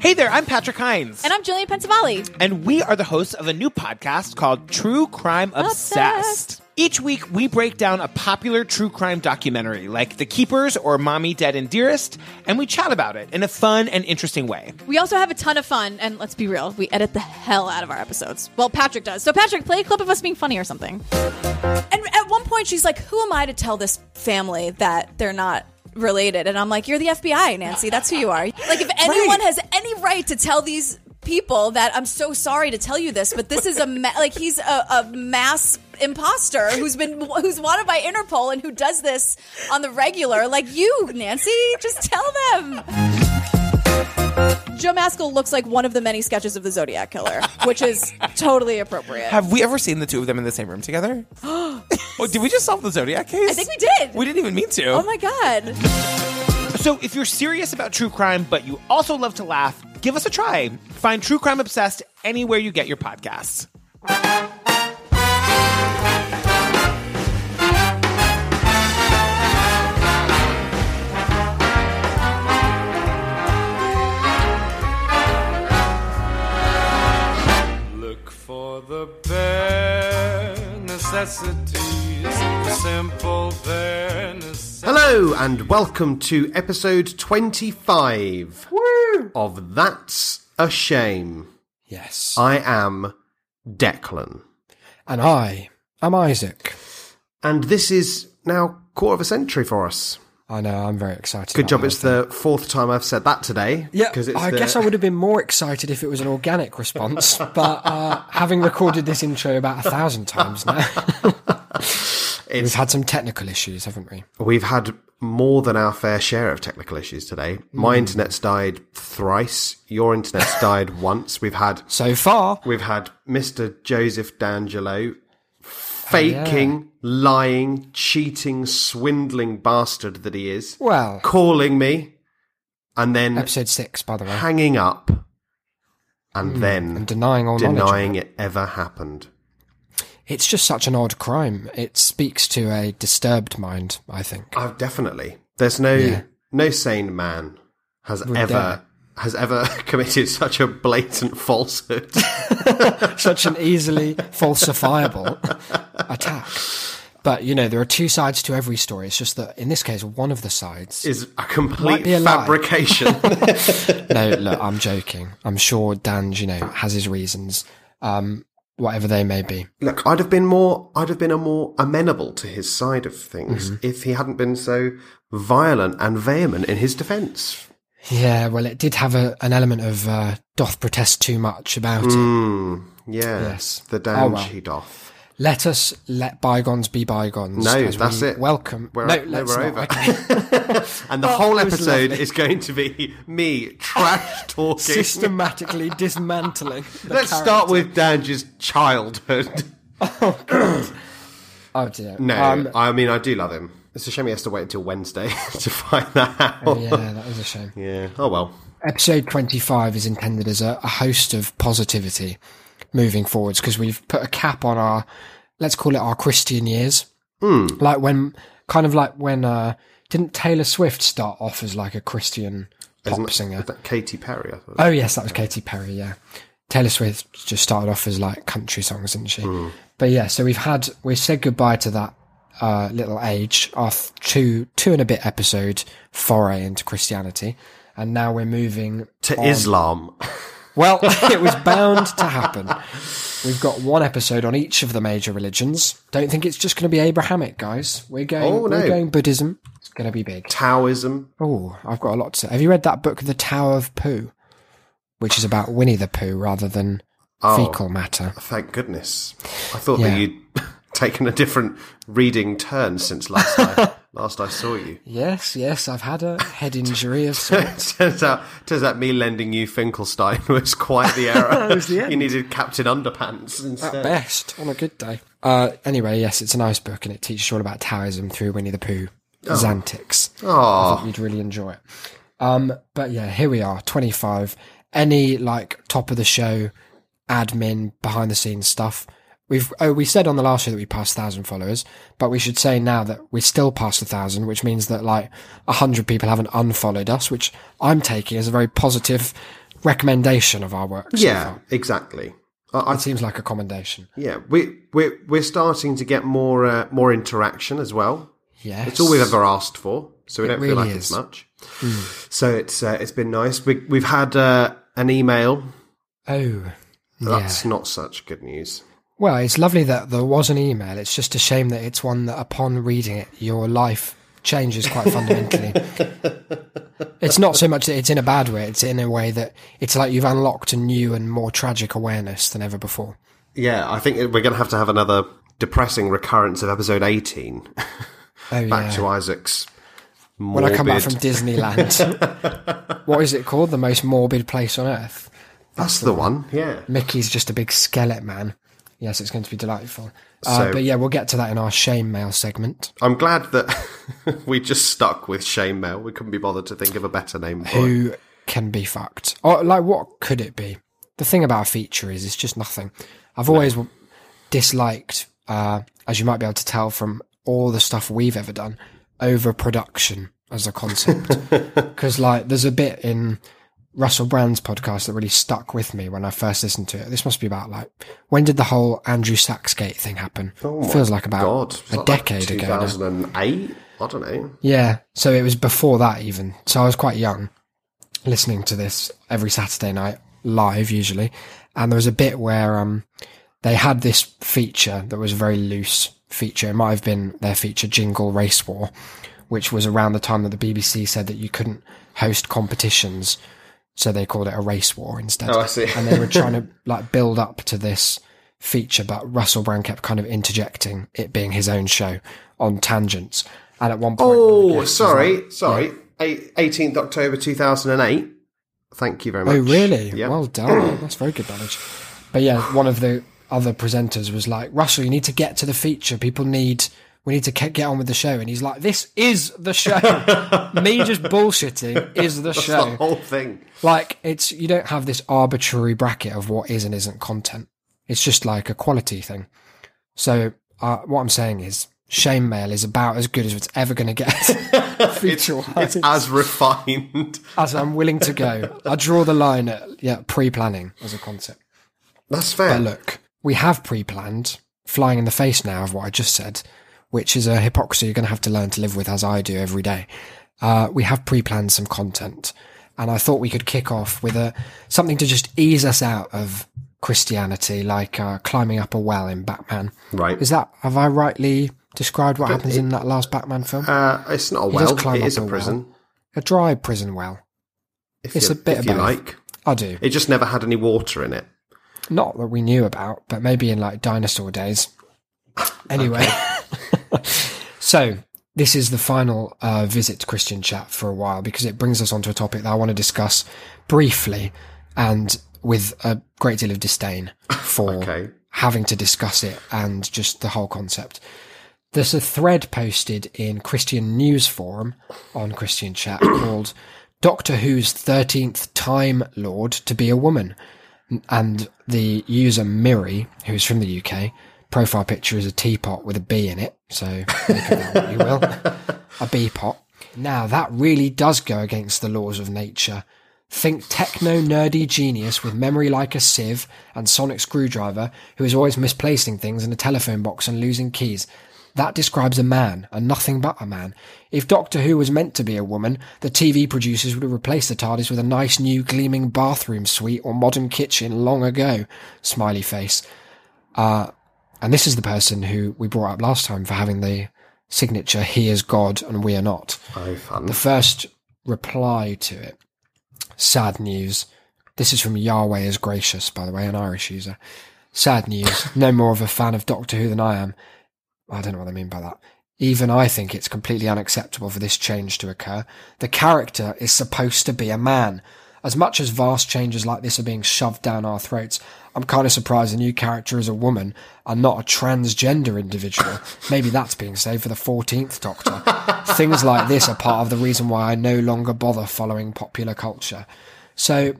Hey there, I'm Patrick Hines. And I'm Jillian Pensavalle. And we are the hosts of a new podcast called True Crime Obsessed. Obsessed. Each week, we break down a popular true crime documentary like The Keepers or Mommy Dead and Dearest, and we chat about it in a fun and interesting way. We also have a ton of fun, and let's be real, we edit the hell out of our episodes. Well, Patrick does. So, Patrick, play a clip of us being funny or something. And at one point, she's like, Who am I to tell this family that they're not related? And I'm like, You're the FBI, Nancy. That's who you are. Like, if anyone has any right to tell these people that I'm so sorry to tell you this, but this is a ma- like he's a, a mass imposter who's been who's wanted by Interpol and who does this on the regular. Like you, Nancy, just tell them. Joe Maskell looks like one of the many sketches of the Zodiac Killer, which is totally appropriate. Have we ever seen the two of them in the same room together? oh, did we just solve the Zodiac case? I think we did. We didn't even mean to. oh my god. So, if you're serious about true crime, but you also love to laugh, give us a try. Find True Crime Obsessed anywhere you get your podcasts. For the bare necessities, the simple bare necessities. Hello and welcome to episode 25 of That's a Shame. Yes. I am Declan. and I am Isaac. And this is now quarter of a century for us. I know, I'm very excited. Good job it's thing. the fourth time I've said that today. Yeah, it's I the- guess I would have been more excited if it was an organic response, but uh, having recorded this intro about a thousand times now, we've had some technical issues, haven't we? We've had more than our fair share of technical issues today. My Hmm. internet's died thrice. Your internet's died once. We've had So far, We've had Mr. Joseph D'Angelo Oh, faking, lying, cheating, swindling bastard that he is, well, calling me and then episode six, by the way, hanging up and hmm. then and denying all denying it ever happened. It's just such an odd crime. It speaks to a disturbed mind, I think. Oh, definitely. There's no Yeah. no sane man has Would ever. Has ever committed such a blatant falsehood. such an easily falsifiable attack. But you know, there are two sides to every story. It's just that in this case, one of the sides. is a complete a fabrication. no, look, I'm joking. I'm sure Dan, you know, has his reasons, um, whatever they may be. Look, I'd have been more, I'd have been a more amenable to his side of things Mm-hmm. if he hadn't been so violent and vehement in his defence. Yeah, well, it did have a, an element of uh, doth protest too much about it. Mm, yeah, Yes. the Oh, well. he doth. Let us let bygones be bygones. No, that's it. Welcome. We're- no, no, let's we're over. Okay. And the Oh, whole episode is going to be me trash talking. Systematically dismantling. Let's start with Dange's childhood. Oh dear. No, Um, I mean I do love him. It's a shame he has to wait until Wednesday to find that out. yeah, that was a shame. yeah. Oh well. episode 25 is intended as a, a host of positivity moving forwards because we've put a cap on our let's call it our christian years like when kind of like when uh didn't taylor swift start off as like a christian pop Isn't singer is that Katy Perry? I thought. oh yes that was katy perry yeah taylor swift just started off as like country songs didn't she but yeah so we've had we said goodbye to that uh, little age, our two two and a bit episode foray into Christianity, and now we're moving to on- Islam. well, it was bound to happen. We've got one episode on each of the major religions. Don't think it's just going to be Abrahamic, guys. We're going. Oh, no. We're going Buddhism. It's going to be big. Taoism. Oh, I've got a lot to say. Have you read that book, The Tao of Pooh, which is about Winnie the Pooh rather than Oh. fecal matter? Thank goodness. I thought Yeah. that you'd taken a different reading turn since last I last I saw you. Yes, yes. I've had a head injury of sorts. turns out, turns out, me lending you Finkelstein was quite the error. the. You needed Captain Underpants At best, on a good day. Uh, anyway, yes, it's a nice book and it teaches you all about Taoism through Winnie the Pooh. Xantics. I Oh, think you'd really enjoy it. Um, but yeah, here we are, 25. Any like top of the show, admin, behind the scenes stuff. We've oh, we said on the last show that we passed thousand followers, but we should say now that we're still past a thousand, which means that like a hundred people haven't unfollowed us, which I'm taking as a very positive recommendation of our work. so yeah, exactly. I, it seems like a commendation. yeah, we we we're starting to get more uh, more interaction as well. Yes, It's all we've ever asked for, so we don't feel really like it's is. Hmm. much. So it's uh, it's been nice. We, we've had uh, an email. Oh, yeah. That's not such good news. Well, it's lovely that there was an email. It's just a shame that it's one that, upon reading it, your life changes quite fundamentally. it's not so much that it's in a bad way; it's in a way that it's like you've unlocked a new and more tragic awareness than ever before. Yeah, I think we're going to have to have another depressing recurrence of episode eighteen. Oh Back yeah. to Isaac's. when I come back from Disneyland, what is it called? The most morbid place on earth. that's the one. Yeah. Mickey's just a big skeleton man. Yes, it's going to be delightful. Uh, So- but yeah, we'll get to that in our shame mail segment. I'm glad that we just stuck with shame mail. We couldn't be bothered to think of a better name for it. who can be fucked. Or like, what could it be? The thing about a feature is it's just nothing. I've always disliked, uh, as you might be able to tell from all the stuff we've ever done, overproduction as a concept. Because like, there's a bit in Russell Brand's podcast that really stuck with me when I first listened to it. This must be about like, when did the whole Andrew Sachsgate thing happen? Oh Feels like about a decade like ago. 2008? I don't know. Yeah, so it was before that even. So I was quite young, listening to this every Saturday night live usually, and there was a bit where um they had this feature that was a very loose feature. It might have been their feature Jingle Race War, which was around the time that the BBC said that you couldn't host competitions, so they called it a race war instead. Oh, I see. and they were trying to like build up to this feature, but Russell Brand kept kind of interjecting it being his own show on tangents. And at one point, Oh, sorry, like- sorry. Eight- 18th October 2008. Thank you very oh, much. Oh, really? Yeah. Well done. That's very good knowledge. But yeah, one of the other presenters was like, Russell, you need to get to the feature. People need, we need to get on with the show. And he's like, this is the show. Me just bullshitting is the That's show. the whole thing. Like, it's, you don't have this arbitrary bracket of what is and isn't content. It's just like a quality thing. So, uh, what I'm saying is, Shame Mail is about as good as it's ever going to get. feature It's as refined. as I'm willing to go. I draw the line at yeah, pre-planning as a concept. That's fair. But look, we have pre-planned, flying in the face now of what I just said, which is a hypocrisy you're going to have to learn to live with, as I do every day. Uh, we have pre-planned some content, and I thought we could kick off with a something to just ease us out of Christianity, like uh, climbing up a well in Batman. Right. Is that have I rightly described what happens in that last Batman film? Uh, it's not a does well. It is a a prison. a dry prison well. If It's you, a bit if of you like. I do. It just never had any water in it. Not that we knew about, but maybe in like dinosaur days. Anyway, so this is the final uh, visit to Christian chat for a while because it brings us onto a topic that I want to discuss briefly and with a great deal of disdain for Okay. having to discuss it and just the whole concept. There's a thread posted in Christian News Forum on Christian Chat called Doctor Who's 13th Time Lord to be a woman. And the user Miri, who's from the UK, profile picture is a teapot with a bee in it. So you will. A bee pot. Now that really does go against the laws of nature. Think techno nerdy genius with memory like a sieve and sonic screwdriver who is always misplacing things in a telephone box and losing keys. That describes a man, and nothing but a man. If Doctor Who was meant to be a woman, the TV producers would have replaced the TARDIS with a nice new gleaming bathroom suite or modern kitchen long ago. Smiley face. Uh, and this is the person who we brought up last time for having the signature, he is God and we are not. Oh, fun. The first reply to it. Sad news. This is from Yahweh is gracious, by the way, an Irish user. Sad news. No more of a fan of Doctor Who than I am. I don't know what I mean by that. Even I think it's completely unacceptable for this change to occur. The character is supposed to be a man. As much as vast changes like this are being shoved down our throats, I'm kind of surprised the new character is a woman and not a transgender individual. Maybe that's being saved for the 14th Doctor. Things like this are part of the reason why I no longer bother following popular culture. So,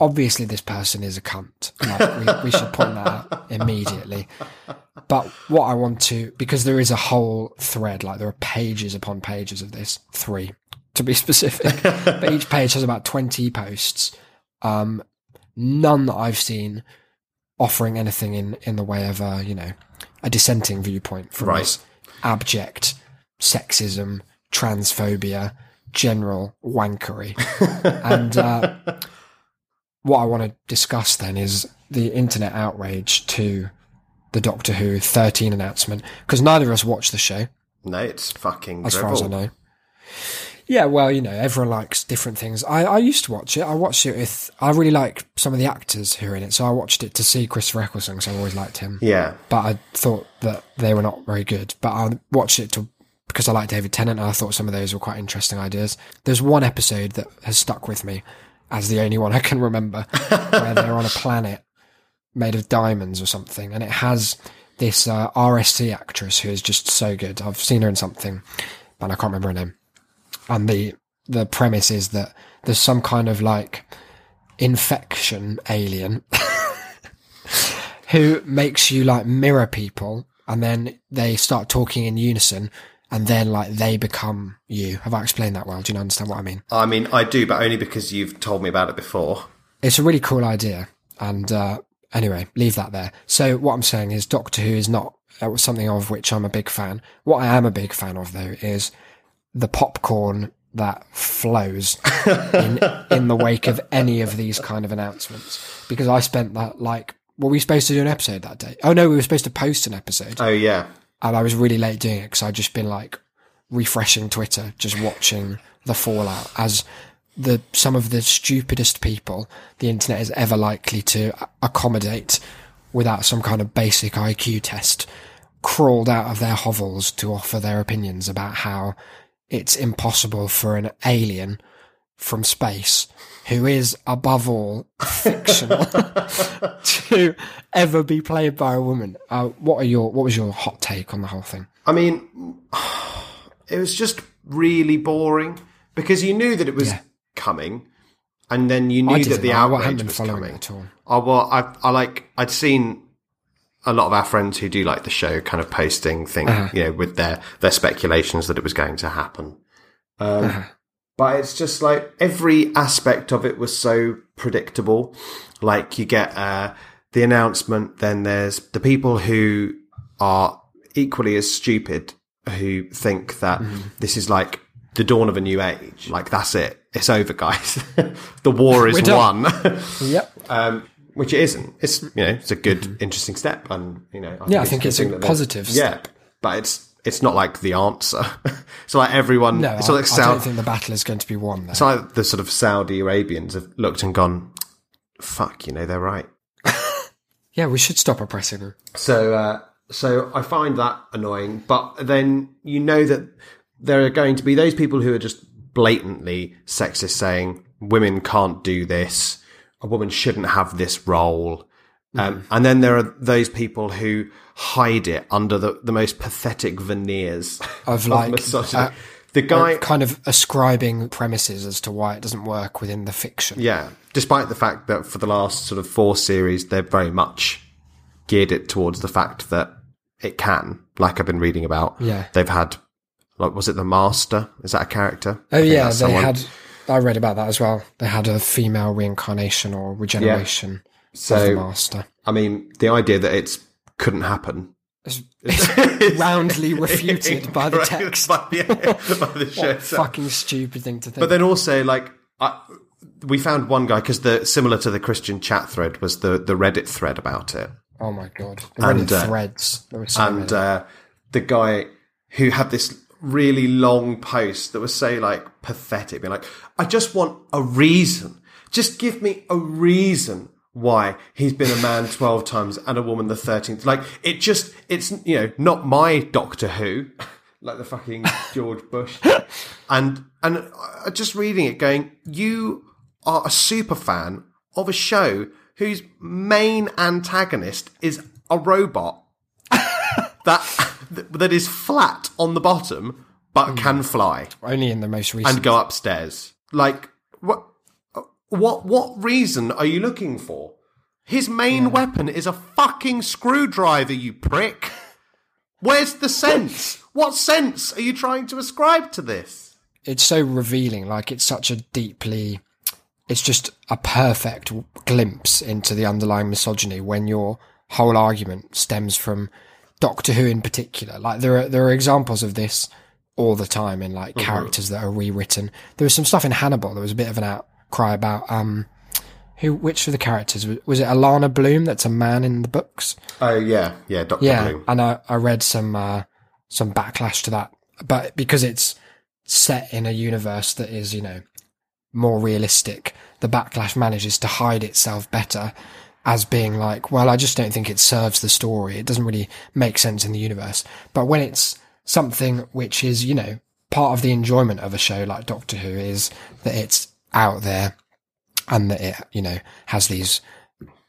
obviously, this person is a cunt. Like, we, we should point that out immediately. But what I want to, because there is a whole thread, like there are pages upon pages of this, three to be specific, but each page has about 20 posts Um, none that I've seen offering anything in, in the way of a, you know, a dissenting viewpoint from Right. this abject sexism, transphobia, general wankery. and uh, what I want to discuss then is the internet outrage to the Doctor Who 13 announcement, because neither of us watched the show No, it's fucking as far as I know. Yeah, well, you know, everyone likes different things. I, I used to watch it. I watched it with. I really like some of the actors who are in it, so I watched it to see Christopher Eccleston because I always liked him. Yeah. But I thought that they were not very good. But I watched it to because I like David Tennant. And I thought some of those were quite interesting ideas. There's one episode that has stuck with me as the only one I can remember, where they're on a planet made of diamonds or something, and it has this uh, RSC actress who is just so good. I've seen her in something, but I can't remember her name. And the the premise is that there's some kind of like infection alien who makes you like mirror people, and then they start talking in unison, and then like they become you. Have I explained that well? Do you understand what I mean? I mean, I do, but only because you've told me about it before. it's a really cool idea. And uh, anyway, leave that there. So what I'm saying is Doctor Who is not uh, something of which I'm a big fan. What I am a big fan of though is the popcorn that flows in, in the wake of any of these kind of announcements. Because I spent that like, were we supposed to do an episode that day? Oh no, we were supposed to post an episode Oh, yeah. and I was really late doing it because I'd just been like refreshing Twitter, just watching the fallout as the some of the stupidest people the internet is ever likely to accommodate without some kind of basic IQ test crawled out of their hovels to offer their opinions about how it's impossible for an alien from space who is above all fictional to ever be played by a woman. Uh, what are your what was your hot take on the whole thing? I mean, it was just really boring because you knew that it was Yeah. coming, and then you knew that the know. I hadn't outrage was coming. at all. Oh well, I I like I'd seen a lot of our friends who do like the show kind of posting things, Uh-huh. you know, with their their speculations that it was going to happen. Um, Uh-huh. But it's just like every aspect of it was so predictable. Like you get uh, the announcement, then there's the people who are equally as stupid who think that Mm-hmm. this is like the dawn of a new age. Like that's it, it's over, guys. the war is won. Yep. um, which it isn't. It's you know it's a good, interesting step, and you know Yeah, I think it's a thing that positive they're- Yeah, but it's it's not like the answer. so like everyone, No, it's I, like I don't think the battle is going to be won there. It's like the sort of Saudi Arabians have looked and gone, "Fuck, you know they're right." yeah, we should stop oppressing them. So, uh, so I find that annoying. But then you know that there are going to be those people who are just blatantly sexist, saying women can't do this, a woman shouldn't have this role. Um, and then there are those people who hide it under the, the most pathetic veneers Of, like, uh, the guy, kind of ascribing premises as to why it doesn't work within the fiction. Yeah, despite the fact that for the last sort of four series, they're very much geared it towards the fact that it can. Like I've been reading about. Yeah. they've had. Like, was it the Master? Is that a character? Oh yeah, they someone. had. I read about that as well. They had a female reincarnation or regeneration of the So, master. I mean, the idea that it's couldn't happen. It's roundly refuted by the text. by, yeah, by the show What a fucking stupid thing to think. But then also, like, I, we found one guy because the similar to the Christian chat thread was the the Reddit thread about it. oh my god, the And, Reddit uh, threads. So and uh, the guy who had this really long post that was so like pathetic, being like, "I just want a reason. Just give me a reason why he's been a man twelve times and a woman the thirteenth. Like it just, it's you know not my Doctor Who, like the fucking George Bush, and and just reading it, going, you are a super fan of a show whose main antagonist is a robot that that is flat on the bottom but hmm. can fly Only in the most recent. and go upstairs. Like what? What? What reason are you looking for? His main weapon is a fucking screwdriver. You prick. Where's the sense? What sense are you trying to ascribe to this? it's so revealing. Like it's such a deeply it's just a perfect glimpse into the underlying misogyny when your whole argument stems from Doctor Who in particular. Like there are there are examples of this all the time in like characters that are rewritten. There was some stuff in Hannibal. There was a bit of an outcry about um who which of the characters was, it Alana Bloom that's a man in the books? Oh yeah, yeah, Doctor Yeah, Bloom. and I, I read some uh, some backlash to that, but because it's set in a universe that is you know more realistic, the backlash manages to hide itself better as being like, well, I just don't think it serves the story. It doesn't really make sense in the universe. But when it's something which is you know part of the enjoyment of a show like Doctor Who is that it's out there and that it you know has these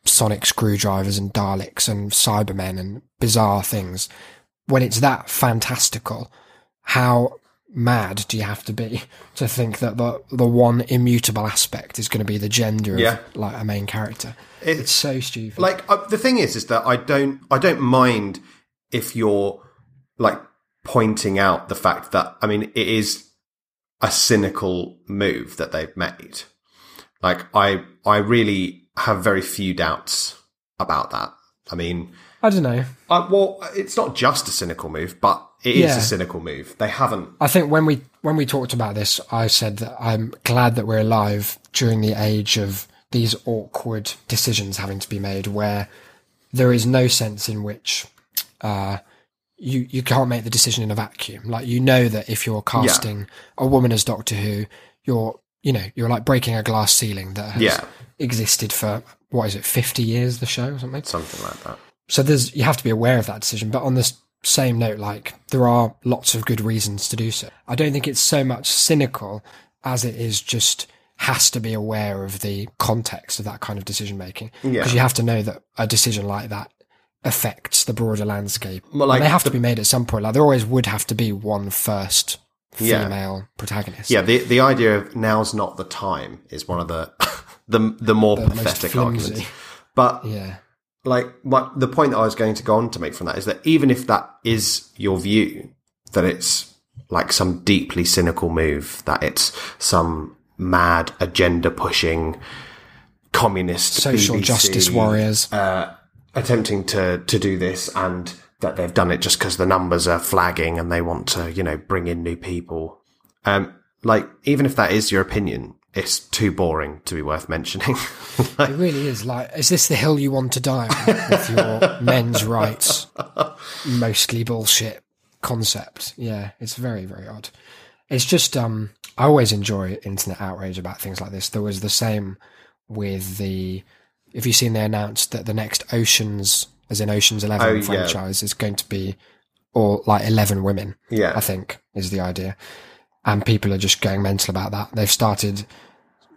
sonic screwdrivers and Daleks and Cybermen and bizarre things. When it's that fantastical, how mad do you have to be to think that the the one immutable aspect is going to be the gender of like a main character? It's, so stupid. Like uh, the thing is, is that I don't, I don't mind if you're like pointing out the fact that I mean it is a cynical move that they've made. Like I, I really have very few doubts about that. I mean, I don't know. uh, well, it's not just a cynical move, but it is Yeah. a cynical move. They haven't. I think when we when we talked about this, I said that I'm glad that we're alive during the age of these awkward decisions having to be made, where there is no sense in which uh, you you can't make the decision in a vacuum. Like you know that if you're casting a woman as Doctor Who, you're you know you're like breaking a glass ceiling that has Yeah. existed for what is it, fifty years? The show or something Something like that. so there's you have to be aware of that decision but on this same note like there are lots of good reasons to do so i don't think it's so much cynical as it is just has to be aware of the context of that kind of decision making because Yeah. you have to know that a decision like that affects the broader landscape. Well, like and they have the- to be made at some point. Like there always would have to be one first Yeah. female protagonist. Yeah, the the idea of now's not the time is one of the the the more most pathetic arguments. But yeah. like what the point that I was going to go on to make from that is that even if that is your view, that it's like some deeply cynical move, that it's some mad agenda pushing communist social BBC, justice warriors. uh, attempting to to do this and that they've done it just because the numbers are flagging and they want to you know bring in new people um like even if that is your opinion it's too boring to be worth mentioning It really is like, is this the hill you want to die on with your men's rights? Mostly bullshit concept. Yeah, it's very, very odd. It's just, um, I always enjoy internet outrage about things like this. There was the same with the, if you've seen they announced that the next Oceans, as in Oceans 11 Oh, yeah. franchise, is going to be all like 11 women. Yeah. I think is the idea. And people are just going mental about that. They've started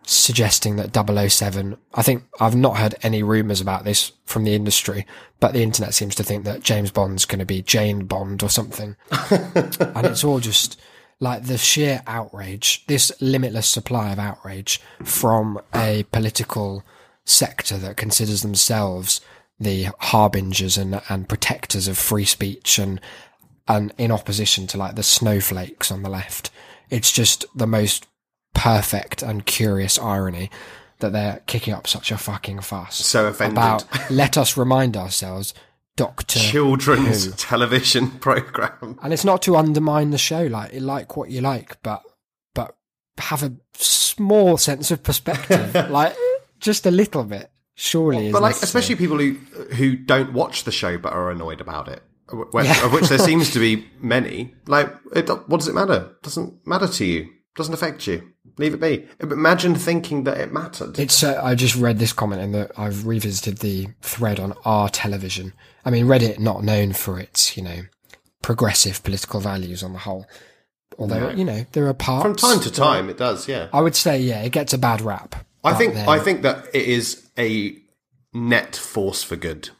suggesting that 007 I think I've not heard any rumors about this from the industry but the internet seems to think that James Bond's going to be Jane Bond or something and it's all just like the sheer outrage this limitless supply of outrage from a political sector that considers themselves the harbingers and and protectors of free speech and and in opposition to like the snowflakes on the left it's just the most perfect and curious irony that they're kicking up such a fucking fuss So offended. about let us remind ourselves Doctor children's Who. television program and it's not to undermine the show like like what you like but but have a small sense of perspective like just a little bit surely is but like necessary. especially people who who don't watch the show but are annoyed about it wh- wh- Yeah. of which there seems to be many like it, what does it matter doesn't matter to you doesn't affect you leave it be imagine thinking that it mattered It's. Uh, I just read this comment and that I've revisited the thread on r/television. I mean, Reddit not known for its you know progressive political values on the whole. Although you know there are parts from time to time it does yeah I would say yeah, it gets a bad rap. I think then- I think that it is a net force for good.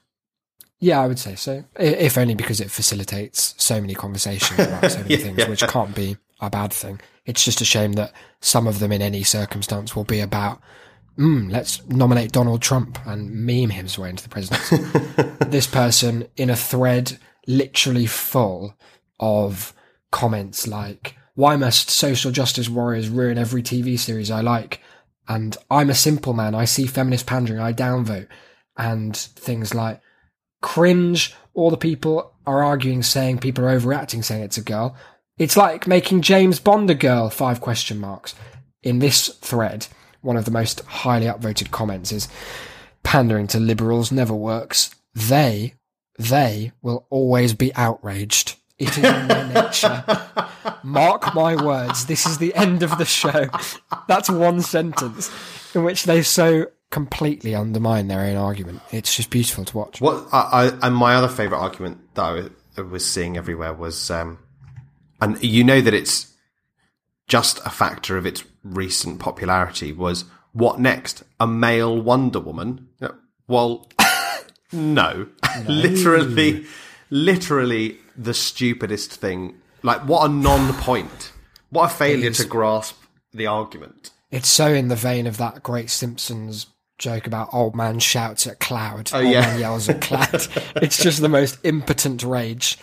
yeah, I would say so. If only because it facilitates so many conversations about so many Yeah. things, which can't be a bad thing. It's just a shame that some of them in any circumstance will be about. Mm, let's nominate Donald Trump and meme his way into the presidency. this person in a thread literally full of comments like, why must social justice warriors ruin every TV series I like? And I'm a simple man. I see feminist pandering. I downvote. And things like cringe. All the people are arguing, saying people are overreacting, saying it's a girl. It's like making James Bond a girl. Five question marks. In this thread, one of the most highly upvoted comments is pandering to liberals never works. They, they will always be outraged. It is in their nature. Mark my words, this is the end of the show. That's one sentence in which they so completely undermine their own argument. It's just beautiful to watch. What I, I, and my other favorite argument that I was, seeing everywhere was, um, and you know that it's just a factor of its recent popularity. Was what next? A male Wonder Woman? No. Well, no, literally, literally the stupidest thing. Like what a non-point. What a failure to grasp the argument. It's so in the vein of that great Simpsons joke about old man shouts at cloud, oh, old yeah. man yells at cloud. it's just the most impotent rage.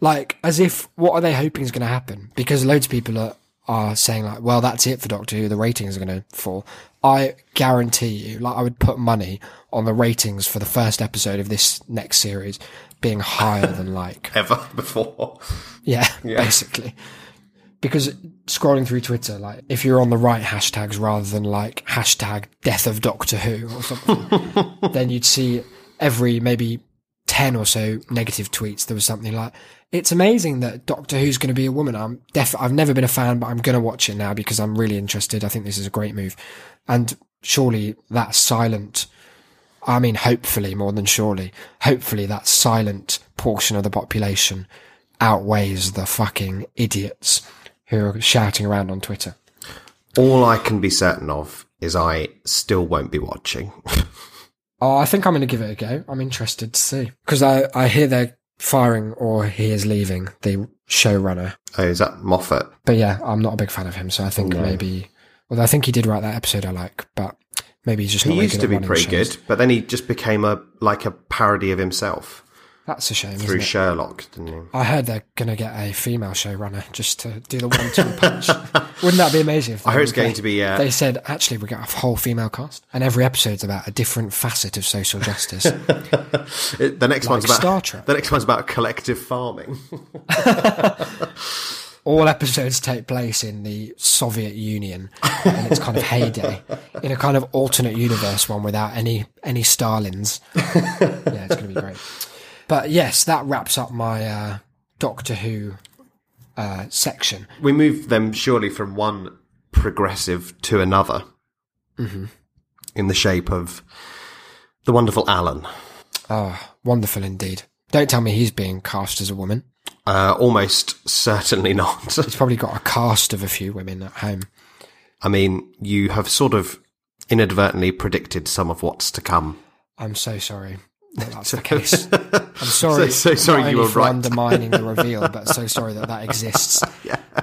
Like, as if, what are they hoping is going to happen? Because loads of people are, are saying like, well, that's it for Doctor Who. The ratings are going to fall. I guarantee you, like, I would put money on the ratings for the first episode of this next series being higher than like Ever before. yeah, basically. Because scrolling through Twitter, like if you're on the right hashtags rather than like hashtag death of Doctor Who or something, then you'd see every maybe 10 or so negative tweets. There was something like, it's amazing that Doctor Who's going to be a woman. I'm def- I've never been a fan, but I'm going to watch it now because I'm really interested. I think this is a great move. And surely that silent, I mean, hopefully more than surely, hopefully that silent portion of the population outweighs the fucking idiots who are shouting around on Twitter. All I can be certain of is I still won't be watching. Oh, I think I'm going to give it a go. I'm interested to see because I, I hear they're firing or he is leaving the showrunner. oh, is that Moffat? But yeah, I'm not a big fan of him, so I think maybe. Well, I think he did write that episode I like, but maybe he's just He used to be pretty shows. good, but then he just became a like a parody of himself That's a shame. through Isn't it? Sherlock, didn't he? I heard they're going to get a female showrunner just to do the one-two punch. Wouldn't that be amazing? If I heard it's going to be. Uh, They said, actually, we got a whole female cast, and every episode's about a different facet of social justice. the next one's about Star Trek. The next one's about collective farming. All episodes take place in the Soviet Union in its kind of heyday, in a kind of alternate universe one without any any Stalins. yeah, it's going to be great. But yes, that wraps up my uh, Doctor Who uh, section. we move them surely from one progressive to another Mm-hmm. in the shape of the wonderful Alan. Oh, wonderful indeed. Don't tell me he's being cast as a woman. Uh, almost certainly not. He's probably got a cast of a few women at home. I mean, you have sort of inadvertently predicted some of what's to come. I'm so sorry that that's the case. I'm sorry. So- so sorry you were right. undermining the reveal, but so sorry that that exists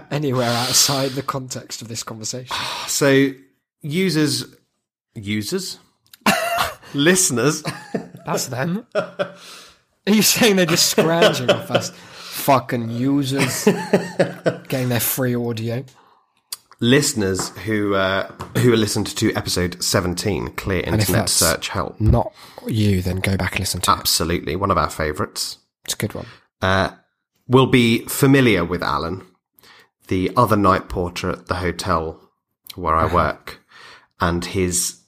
anywhere outside the context of this conversation. So, users, users, listeners, That's them. Are you saying they're just scrounging off us? Fucking users getting their free audio. listeners who uh, who are listened to episode seventeen, clear if internet that's- search help. Not you, then go back and listen to it. Absolutely, one of our favourites. It's a good one. uh, will be familiar with Alan, the other night porter at the hotel where I work, and his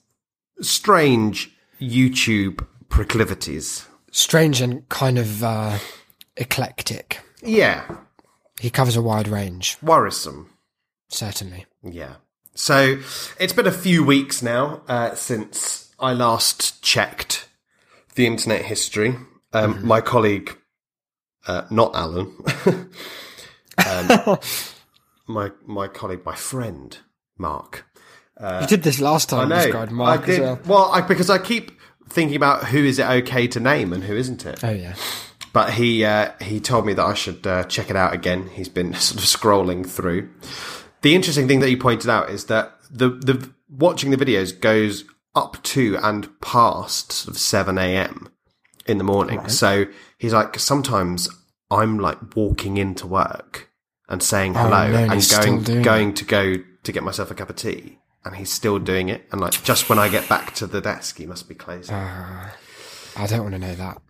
strange YouTube proclivities. Strange and kind of uh, eclectic. Yeah, He covers a wide range, worrisome. certainly. Yeah. So it's been a few weeks now uh, since I last checked the internet history. Um, My colleague, uh, not Alan, um, my my colleague, my friend Mark. you did this last time. I know. Mark I did, as well. I, because I keep thinking about who is it okay to name and who isn't it. Oh yeah. But he uh, he told me that I should uh, check it out again. He's been sort of scrolling through. The interesting thing that you pointed out is that the the watching the videos goes up to and past sort of seven a.m. in the morning. So he's like, sometimes I'm like walking into work and saying hello Oh, no, and going going to go to get myself a cup of tea. and he's still doing it. And like just when I get back to the desk, he must be closing. I don't want to know that.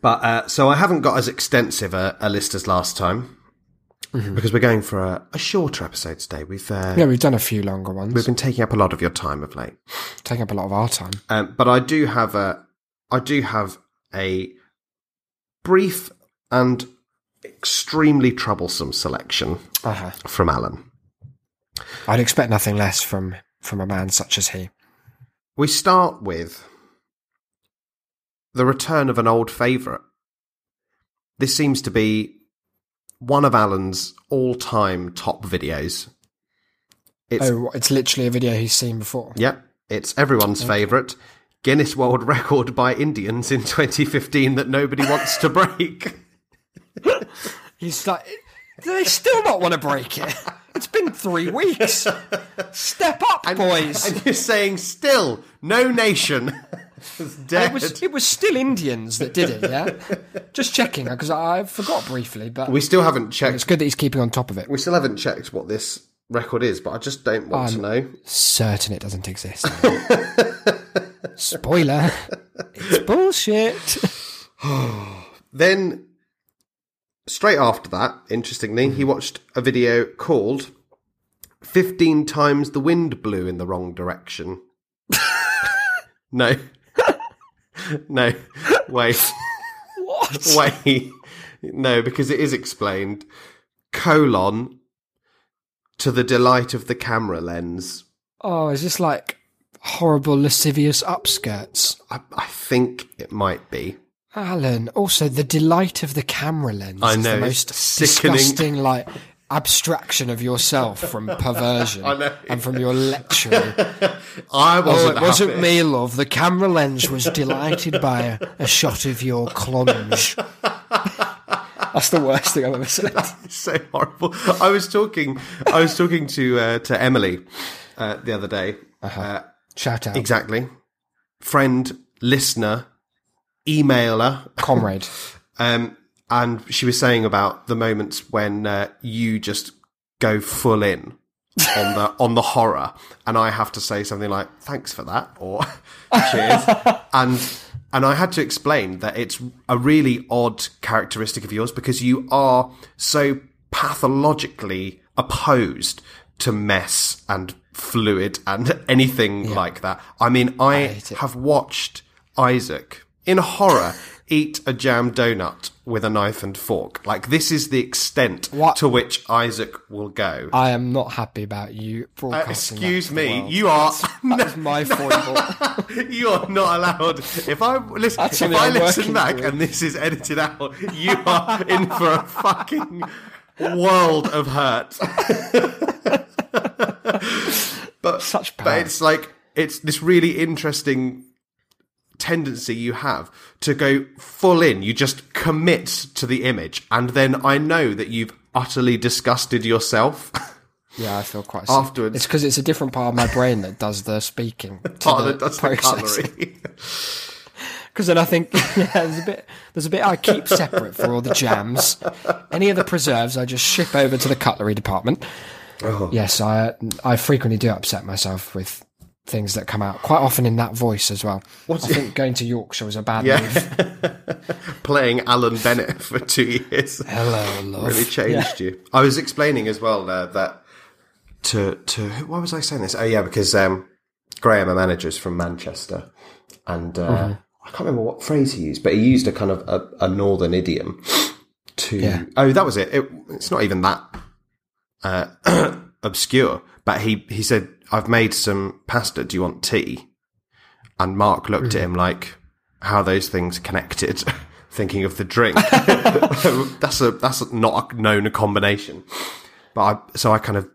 But uh, so I haven't got as extensive a, a list as last time because we're going for a, a shorter episode today. We've uh, Yeah, we've done a few longer ones. we've been taking up a lot of your time of late. taking up a lot of our time. Um, but I do have a, I do have a brief and extremely troublesome selection Uh-huh. from Alan. I'd expect nothing less from from a man such as he. We start with the return of an old favourite. This seems to be one of Alan's all-time top videos. It's Oh, it's literally a video he's seen before. Yep, it's everyone's favourite. Guinness World Record by Indians in 2015 that nobody wants to break. He's like, do they still not want to break it? It's been three weeks. Step up, boys. And you're saying still, no nation dead. it was it was still Indians that did it, yeah. Just checking because I forgot briefly, but we still haven't checked. it's good that he's keeping on top of it. We still haven't checked what this record is, but I just don't want to know. Certain it doesn't exist. Spoiler: it's bullshit. Then, straight after that, interestingly, he watched a video called 15 Times the Wind Blew in the Wrong Direction. no. no. Wait. What? Wait. No, because it is explained. Colon to the delight of the camera lens. Oh, is this like horrible lascivious upskirts? I, I think it might be. Alan, also the delight of the camera lens I is the most sickening. disgusting like abstraction of yourself from perversion I know. and from your lecturing. I Oh, wasn't it wasn't happy. me, love. The camera lens was delighted by a, a shot of your clunge. That's the worst thing I've ever said. It's so horrible. I was talking, I was talking to uh, to Emily uh, the other day. Uh, Shout out, exactly, friend, listener, emailer, comrade. um, and she was saying about the moments when uh, you just go full in on the on the horror, and I have to say something like "thanks for that" or "cheers," and and I had to explain that it's a really odd characteristic of yours because you are so pathologically opposed to mess and fluid and anything like that. I mean, I, it. have watched Isaac in horror eat a jam donut with a knife and fork. Like this is the extent What? to which Isaac will go. I am not happy about you Uh, broadcasting. that excuse me, you are That's my foible. you are not allowed. If I listen, That's if I I'm listen back and this is edited out, you are in for a fucking world of hurt. but Such but it's like it's this really interesting tendency you have to go full in. You just commit to the image, and then I know that you've utterly disgusted yourself. Yeah, I feel quite sick. Afterwards. It's because it's a different part of my brain that does the speaking. to Part the of it does the processing. Because then I think yeah, there's a bit there's a bit I keep separate for all the jams. Any of the preserves I just ship over to the cutlery department. Oh. Yes, I I frequently do upset myself with things that come out quite often in that voice as well. I think going to Yorkshire was a bad Yeah. move. Playing Alan Bennett for two years. Hello, love. really changed you. I was explaining as well uh, that to to why was I saying this? Oh yeah, because um, Graham, a manager, is from Manchester, and uh, Mm-hmm. I can't remember what phrase he used, but he used a kind of a, a northern idiom to. Yeah. Oh, that was it. it. It's not even that uh, obscure, but he he said, "I've made some pasta. Do you want tea?" And Mark looked at mm. him like, "How those things connected?" Thinking of the drink. that's a that's not a known combination. But I, so I kind of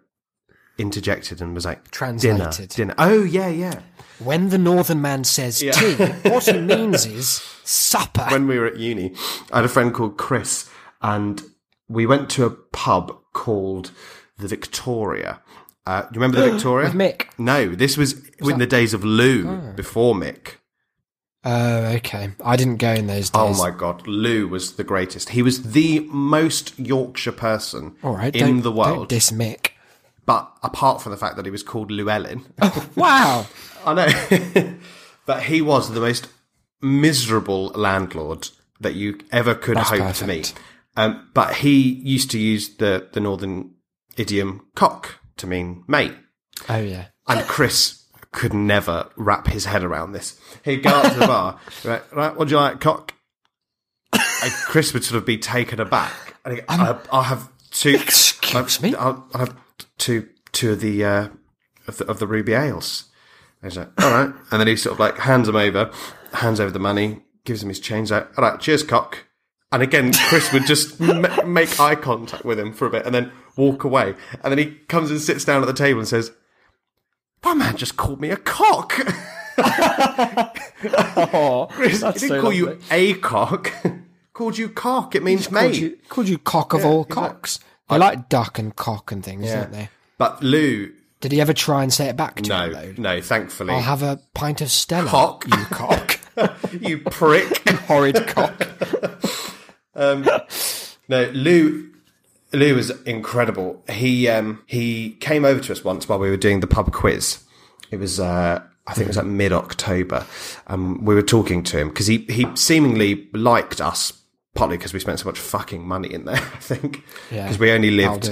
interjected and was like, dinner, Translated. dinner. Oh yeah, yeah. When the northern man says tea, what he means is supper. When we were at uni, I had a friend called Chris, and we went to a pub called the Victoria. Uh, do you remember the Victoria? With Mick. No, this was, in the days of Lou before Mick. Oh, okay. I didn't go in those days. Oh my god, Lou was the greatest. He was the most Yorkshire person All right, in don't- the Don't world. diss Mick. but apart from the fact that he was called Llewellyn, Wow. I know. but he was the most miserable landlord that you ever could That's hope to meet. Um, but he used to use the, the northern idiom cock to mean mate. Oh yeah. And Chris could never wrap his head around this. He'd go up to the bar, right, right, what do you like, cock? And Chris would sort of be taken aback. And he'd go, I'll, I'll have two. Excuse I'll, me? I'll, I'll have two, two of the, uh, of the, of the ruby ales. And he's like, all right. And then he sort of like hands him over, hands over the money, gives him his change out. All right, cheers, cock. And again, Chris would just ma- make eye contact with him for a bit and then walk away. And then he comes and sits down at the table and says, that man just called me a cock. Oh, Chris, he didn't call you a cock. called you cock. It means mate. Called you, called you cock of all cocks. They like duck and cock and things, don't they? But Lou, Did he ever try and say it back to no, you? though? no, thankfully. I'll have a pint of Stella. Cock. You cock. you prick. Horrid cock. Um, no, Lou. Lou was incredible. He um, he came over to us once while we were doing the pub quiz. It was uh, I think it was like mid October. Um, we were talking to him because he he seemingly liked us partly because we spent so much fucking money in there. I think Yeah. because we only lived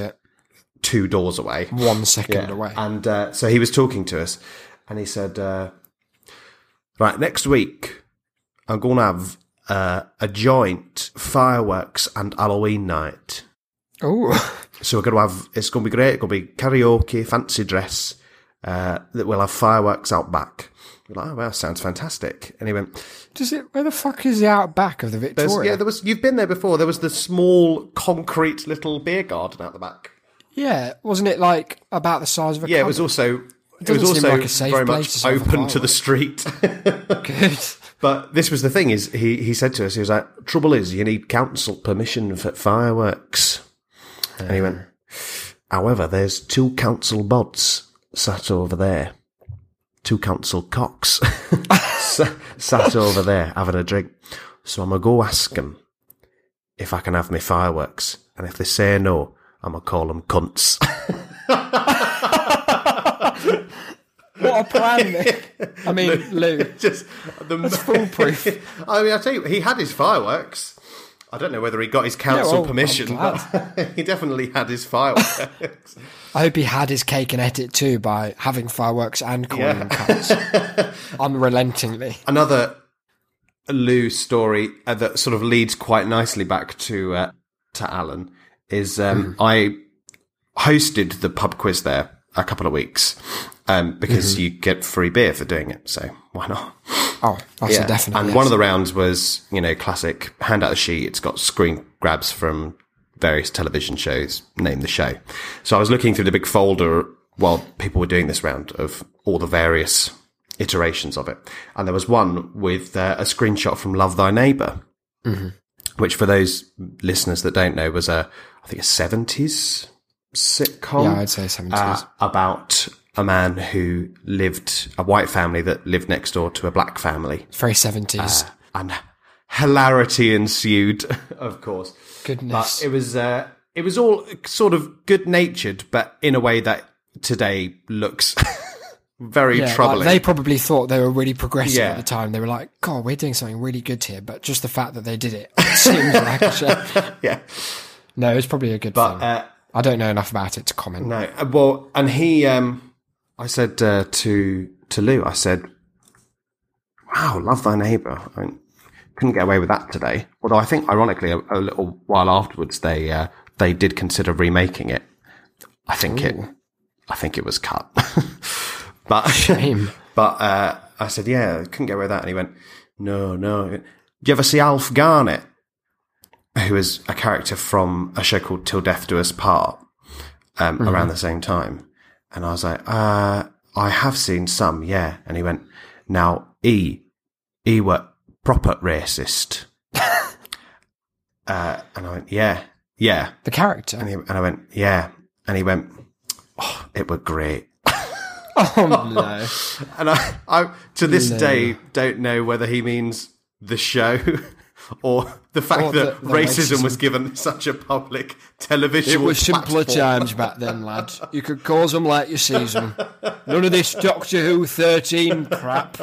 two doors away. One second away. And uh, so he was talking to us, and he said, uh, "Right, next week I'm going to have uh, a joint fireworks and Halloween night. Oh, So we're going to have. It's going to be great. It's going to be karaoke, fancy dress. Uh, that we'll have fireworks out back." We're like, "Oh, well, sounds fantastic." And he went, does it? Where the fuck is the outback of the Victoria? "Yeah, there was. You've been there before. There was the small concrete little beer garden out the back." Yeah, wasn't it like about the size of a? Yeah, it was also. It, doesn't was also like a safe very place much open to the street. good. But this was the thing: is he he said to us, he was like, "Trouble is, you need council permission for fireworks." And he went, "However, there's two council bods sat over there, two council cocks sat over there having a drink. So I'm gonna go ask them if I can have my fireworks, and if they say no, I'm gonna call them cunts." What a plan, Nick. I mean, Lou. Just the That's foolproof. I mean, I tell you, he had his fireworks. I don't know whether he got his council permission, but he definitely had his fireworks. I hope he had his cake and ate it too by having fireworks and calling Yeah. them cunts. Unrelentingly. Another Lou story uh, that sort of leads quite nicely back to uh, to Alan is um, I hosted the pub quiz there a couple of weeks um, because you get free beer for doing it. So why not? Oh, that's a definite. And yes. one of the rounds was, you know, classic hand out the sheet. It's got screen grabs from various television shows, name the show. So I was looking through the big folder while people were doing this round of all the various iterations of it. And there was one with uh, a screenshot from Love Thy Neighbor, which for those listeners that don't know was a, I think a 70s sitcom Yeah, I'd say 70s. uh, about a man who lived, a white family that lived next door to a black family It's very 70s. and hilarity ensued, of course. Goodness. But it was uh, it was all sort of good natured, but in a way that today looks very yeah, like, troubling. they probably thought they were really progressive Yeah. at the time. They were like, God, we're doing something really good here. But just the fact that they did it seems like a shame. yeah, No, it's probably a good but thing. uh, I don't know enough about it to comment. no. uh, Well, and he, um, I said uh, to to Lou, I said, "Wow, love thy neighbour." I mean, couldn't get away with that today. Although I think, ironically, a, a little while afterwards, they uh, they did consider remaking it. I think it, I think it was cut. but Shame. but uh, I said, yeah, couldn't get away with that. And he went, no, no. Do you ever see Alf Garnett, who is a character from a show called Till Death Do Us Part, um, around the same time? And I was like, uh, I have seen some, yeah. And he went, now, E, E were proper racist. uh, and I went, yeah, yeah. The character. And, he, and I went, yeah. And he went, oh, it were great. Oh, no. And I, I to this day, don't know whether he means the show or the fact Or that the- the racism, racism. was given such a public television. It was simpler platform. times back then, lad. You could cause them like you see them. None of this Doctor Who 13 crap.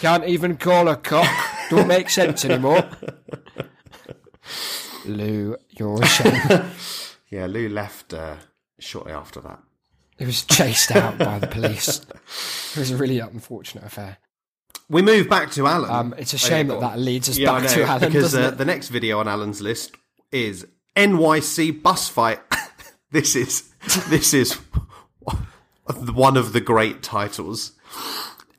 Can't even call a cock. Don't make sense anymore. Lou, you're a shame. Yeah, Lou left uh, shortly after that. He was chased out by the police. It was a really unfortunate affair. We move back to Alan. Um, it's a Oh, shame that that leads us Yeah, back know, to Alan, because uh, the next video on Alan's list is NYC bus fight. this is this is one of the great titles.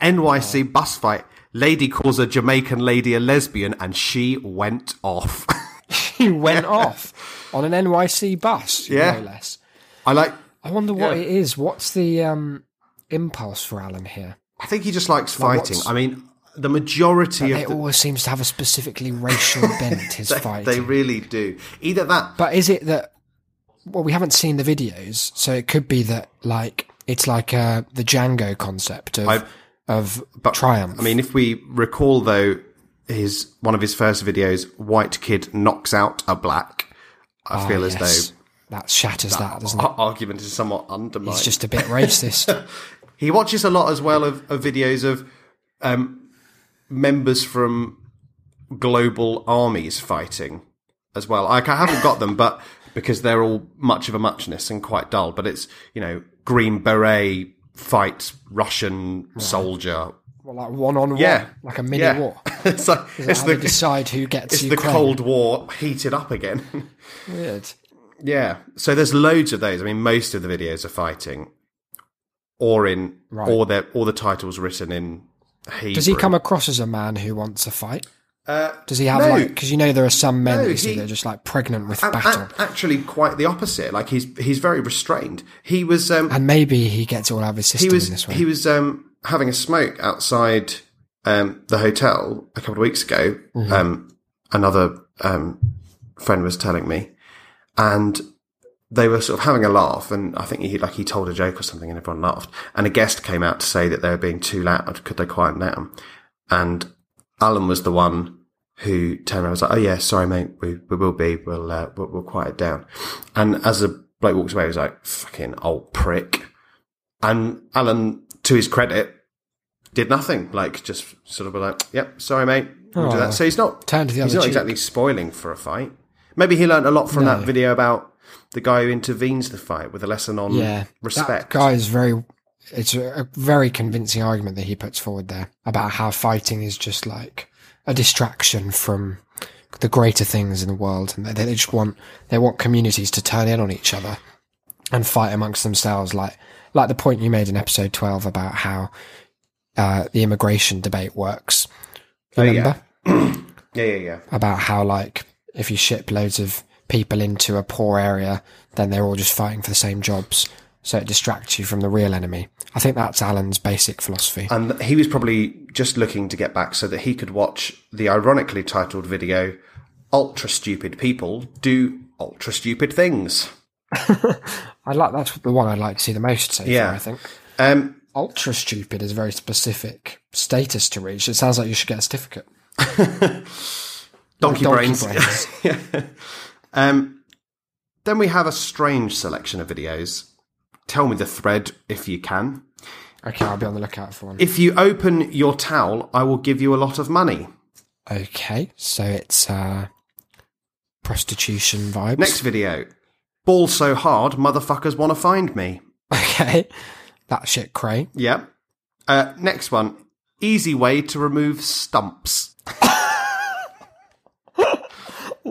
NYC bus fight. Lady calls a Jamaican lady a lesbian, and she went off. she went off on an NYC bus, Yeah. no less. I like. I wonder what Yeah. it is. What's the um, impulse for Alan here? I think he just likes fighting. what's- I mean, the majority It of the, always seems to have a specifically racial bent, his they, fighting. they really do. Either that, But is it that? Well, we haven't seen the videos, so it could be that like it's like uh, the Django concept of I've- of but triumph. I mean, if we recall though, his one of his first videos, white kid knocks out a black. I feel as Ah, yes. though that shatters that, doesn't it? argument is somewhat undermined. It's just a bit racist. He watches a lot as well of, of videos of um, members from global armies fighting as well. Like I haven't got them, but because they're all much of a muchness and quite dull. But it's you know Green Beret fights Russian soldier. well, like one on one, Yeah, like a mini yeah. war. it's like it's the decide who gets it's the Cold War heated up again. Weird. Yeah. So there's loads of those. I mean, most of the videos are fighting, or in, Right. or the or the titles written in Hebrew. Does he come across as a man who wants a fight? Uh, Does he have No. like? Because you know there are some men No, that you see he- they're just like pregnant with a- battle, a- actually, quite the opposite. Like he's he's very restrained. He was um, and maybe he gets all out of his system he was in this way. he was um having a smoke outside um the hotel a couple of weeks ago. Mm-hmm. Um, another um friend was telling me, and they were sort of having a laugh, and I think he like he told a joke or something, and everyone laughed. And a guest came out to say that they were being too loud. Could they quieten down? And Alan was the one who turned around and was like, "Oh yeah, sorry, mate, we, we will be. We'll, uh, we'll we'll quiet down." And as the bloke walks away, he was like, "Fucking old prick." And Alan, to his credit, did nothing. Like just sort of like, "Yep, sorry, mate." We'll do Oh. that. So he's not he's not cheek. exactly spoiling for a fight. Maybe he learned a lot from No. that video about the guy who intervenes the fight with a lesson on yeah, respect. That guy is very. It's a, very convincing argument that he puts forward there about how fighting is just like a distraction from the greater things in the world, and they, they just want they want communities to turn in on each other and fight amongst themselves, like like the point you made in episode twelve about how uh, the immigration debate works. Oh, Remember? yeah. yeah, yeah, yeah. about how like if you ship loads of people into a poor area, then they're all just fighting for the same jobs. So it distracts you from the real enemy. I think that's Alan's basic philosophy. And he was probably just looking to get back so that he could watch the ironically titled video, Ultra Stupid People Do Ultra Stupid Things. I like that's the one I'd like to see the most so Yeah. far, I think. Um, Ultra stupid is a very specific status to reach. It sounds like you should get a certificate. donkey, Donkey brains. brains. um, then we have a strange selection of videos. Tell me the thread if you can. okay, I'll be on the lookout for one. If you open your towel, I will give you a lot of money. okay, so it's uh prostitution vibes. Next video. Ball so hard, motherfuckers want to find me. Okay. That shit cray. Yep. Uh, next one. Easy way to remove stumps.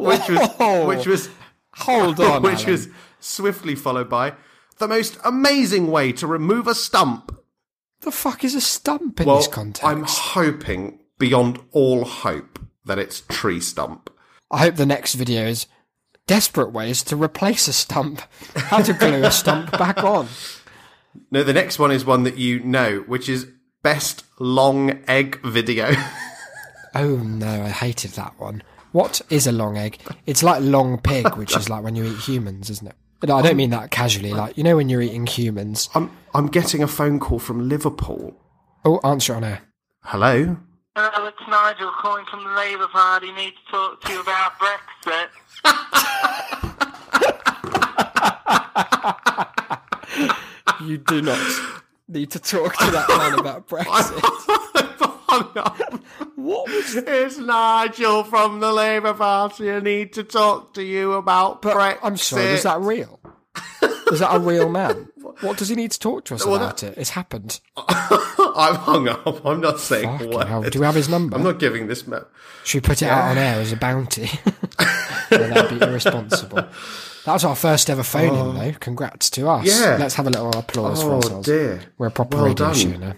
which was which was Hold on. which Alan. was swiftly followed by the most amazing way to remove a stump. the fuck is a stump in Well, this context? I'm hoping beyond all hope that it's tree stump. I hope the next video is desperate ways to replace a stump. How to glue a stump back on. No, the next one is one that you know, which is best long egg video. Oh no, I hated that one. What is a long egg? It's like long pig, which is like when you eat humans, isn't it? No, I don't mean that casually. Like you know when you're eating humans. I'm I'm getting a phone call from Liverpool. Oh, answer on air. Hello. Hello, it's Nigel calling from the Labour Party. Need to talk to you about Brexit. You do not need to talk to that man about Brexit. What was It's Nigel from the Labour Party. I need to talk to you about But Brexit. I'm sorry, is that real? Is that a real man? What does he need to talk to us Well, about it? It's happened. I'm hung up. I'm not saying Fucking word. hell. Do we have his number? I'm not giving this man. Should we put it out on air as a bounty? yeah, that'd be irresponsible. That was our first ever phone in, oh. though. Congrats to us. Yeah. Let's have a little applause for Oh ourselves. dear. We're a proper Well radio done. show now.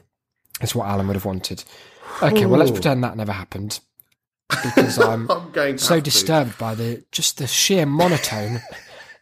That's what Alan would have wanted. Okay, well, let's pretend that never happened because I'm I'm going so have to. disturbed by the just the sheer monotone.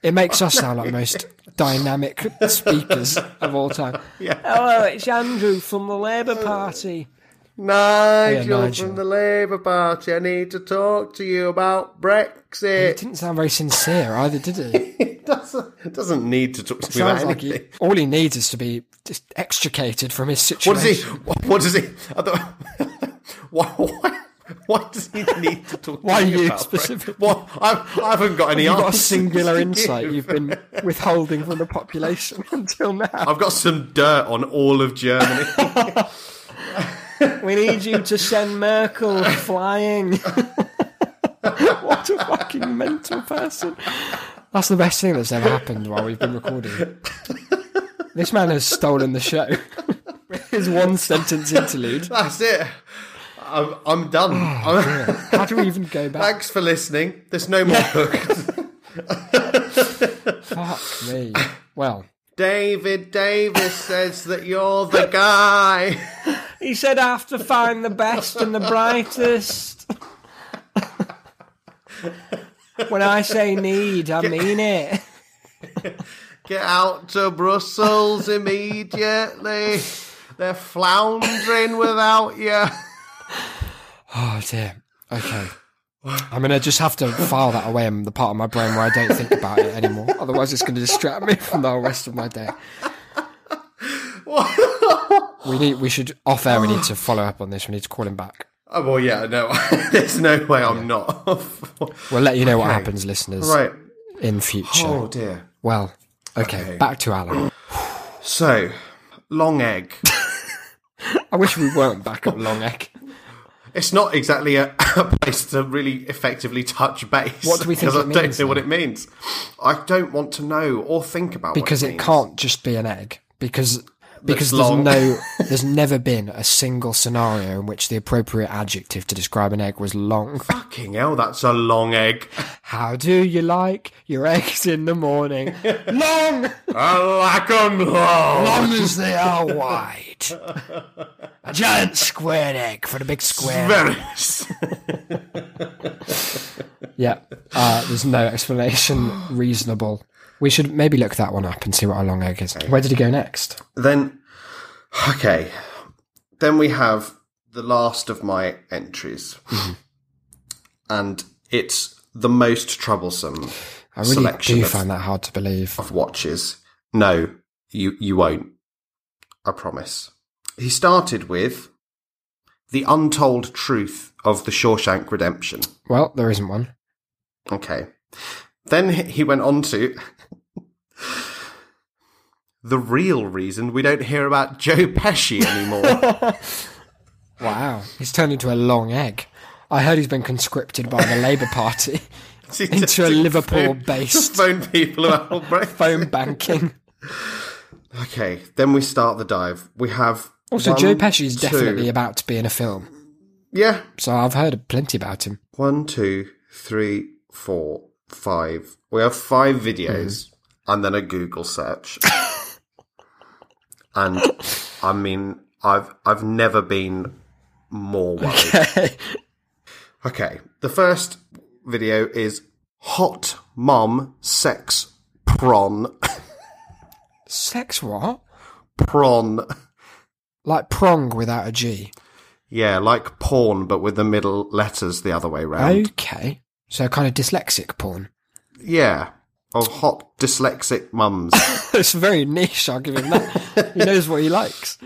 It makes us sound like the most dynamic speakers of all time. Yeah. Hello, it's Andrew from the Labour Party. Nigel, Yeah, Nigel. from the Labour Party. I need to talk to you about Brexit. It didn't sound very sincere either, did it? It doesn't, it doesn't need to talk to me about like anything. he, all he needs is to be just extricated from his What does he? situation. What, does he? Why, why, why does he need to talk? Why to me you about specifically? Well, I, I haven't got any You've got a singular insight you've been withholding from the population until now. I've got some dirt on all of Germany. We need you to send Merkel flying. what a fucking mental person. That's the best thing that's ever happened while we've been recording. This man has stolen the show. His one sentence interlude. That's it. I'm, I'm done. Oh, I'm- How do we even go back? Thanks for listening. There's no more hooked. Fuck me. Well, David Davis says that you're the guy. he said I have to find the best and the brightest. when I say need, I mean it. Get out to Brussels immediately. They're floundering without you. Oh dear. Okay. I'm gonna just have to file that away in the part of my brain where I don't think about it anymore. Otherwise, it's gonna distract me from the whole rest of my day. we need. We should off air. We need to follow up on this. We need to call him back. Oh, well, yeah, no. There's no way I'm not. We'll let you know what happens, listeners, right. in future. Oh, dear. Well, okay, Okay. Back to Alan. So, long egg. I wish we weren't back at Long Egg. It's not exactly a, a place to really effectively touch base. What do we think Because it I don't know what it means. I don't want to know or think about because what it means. can't just be an egg because because there's long. no there's never been a single scenario in which the appropriate adjective to describe an egg was long. Fucking hell, that's a long egg. How do you like your eggs in the morning? long, I like 'em long. long as they are wide. A giant squared egg for the big square. Very. Yeah, uh, there's no explanation reasonable. We should maybe look that one up and see what a long egg is. Where did he go next? then, okay. Then we have the last of my entries. Mm-hmm. And it's the most troublesome I really selection do of- find that hard to believe. of watches. No, you you won't. I promise. He started with the untold truth of the Shawshank Redemption. Well, there isn't one. Okay. Then he- went on to the real reason we don't hear about Joe Pesci anymore. Wow, he's turned into a long egg. I heard he's been conscripted by the Labour Party into a Liverpool-based phone people about phone banking. Okay, then we start the dive. We have Also, one, Joe Pesci is two- definitely about to be in a film, yeah. so I've heard plenty about him. One, two, three, four, five. We have five videos mm-hmm. and then a Google search. and I mean, I've I've never been more worried. Okay, the first video is hot mom sex prawn Sex what? prawn. Like prong without a G. Yeah, like porn, but with the middle letters the other way round. Okay, so kind of dyslexic porn. Yeah, of hot dyslexic mums. it's very niche. I'll give him that. he knows what he likes.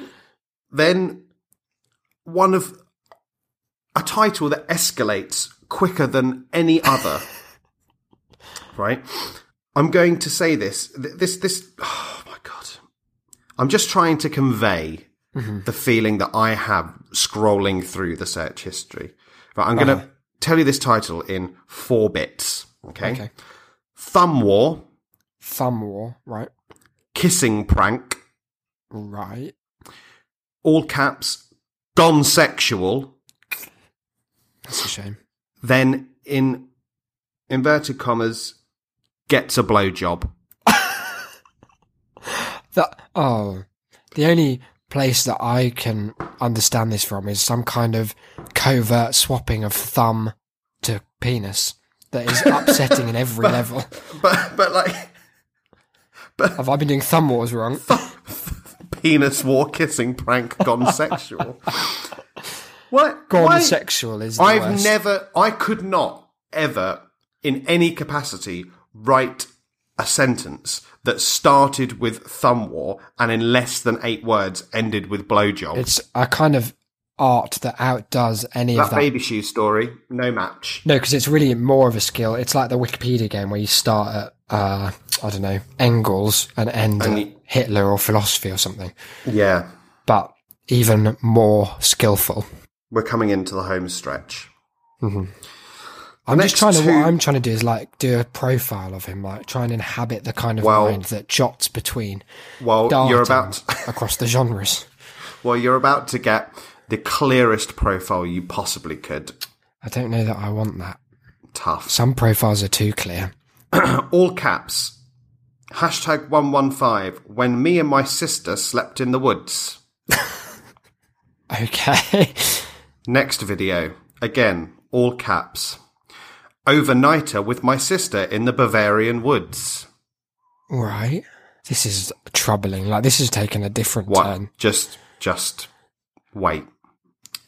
then one of a title that escalates quicker than any other. right? I'm going to say this. This, this, oh my God. I'm just trying to convey Mm-hmm. the feeling that I have scrolling through the search history. Right, I'm going to uh-huh. tell you this title in four bits. Okay. Okay. Thumb War, Thumb war, right? Kissing Prank, Right. all caps, Gone Sexual, That's a shame. then in inverted commas, gets a blowjob. That oh, the only place that I can understand this from is some kind of covert swapping of thumb to penis that is upsetting in every level. But, but like, Have I been doing thumb wars wrong? penis war kissing prank gone sexual. What? Gone Why- sexual is I've worst. never, I could not ever, in any capacity, write a sentence that started with thumb war and in less than eight words ended with blowjob. It's a kind of art that outdoes any of that that. baby shoe story, no match. No, because it's really more of a skill. It's like the Wikipedia game where you start at, uh, I don't know, Engels and end And at you- Hitler or philosophy or something. Yeah, But even more skillful. we're coming into the home stretch. I'm next just trying to. two- What I'm trying to do is like do a profile of him, like try and inhabit the kind of Well- mind that jots between Well, you're about, across the genres. well, you're about to get the clearest profile you possibly could. I don't know that I want that. Tough. Some profiles are too clear. All caps. Hashtag 115. When me and my sister slept in the woods. Okay. Next video. Again, all caps. Overnighter with my sister in the Bavarian woods. right. This is troubling. Like this has taken a different What? turn. Just, just wait.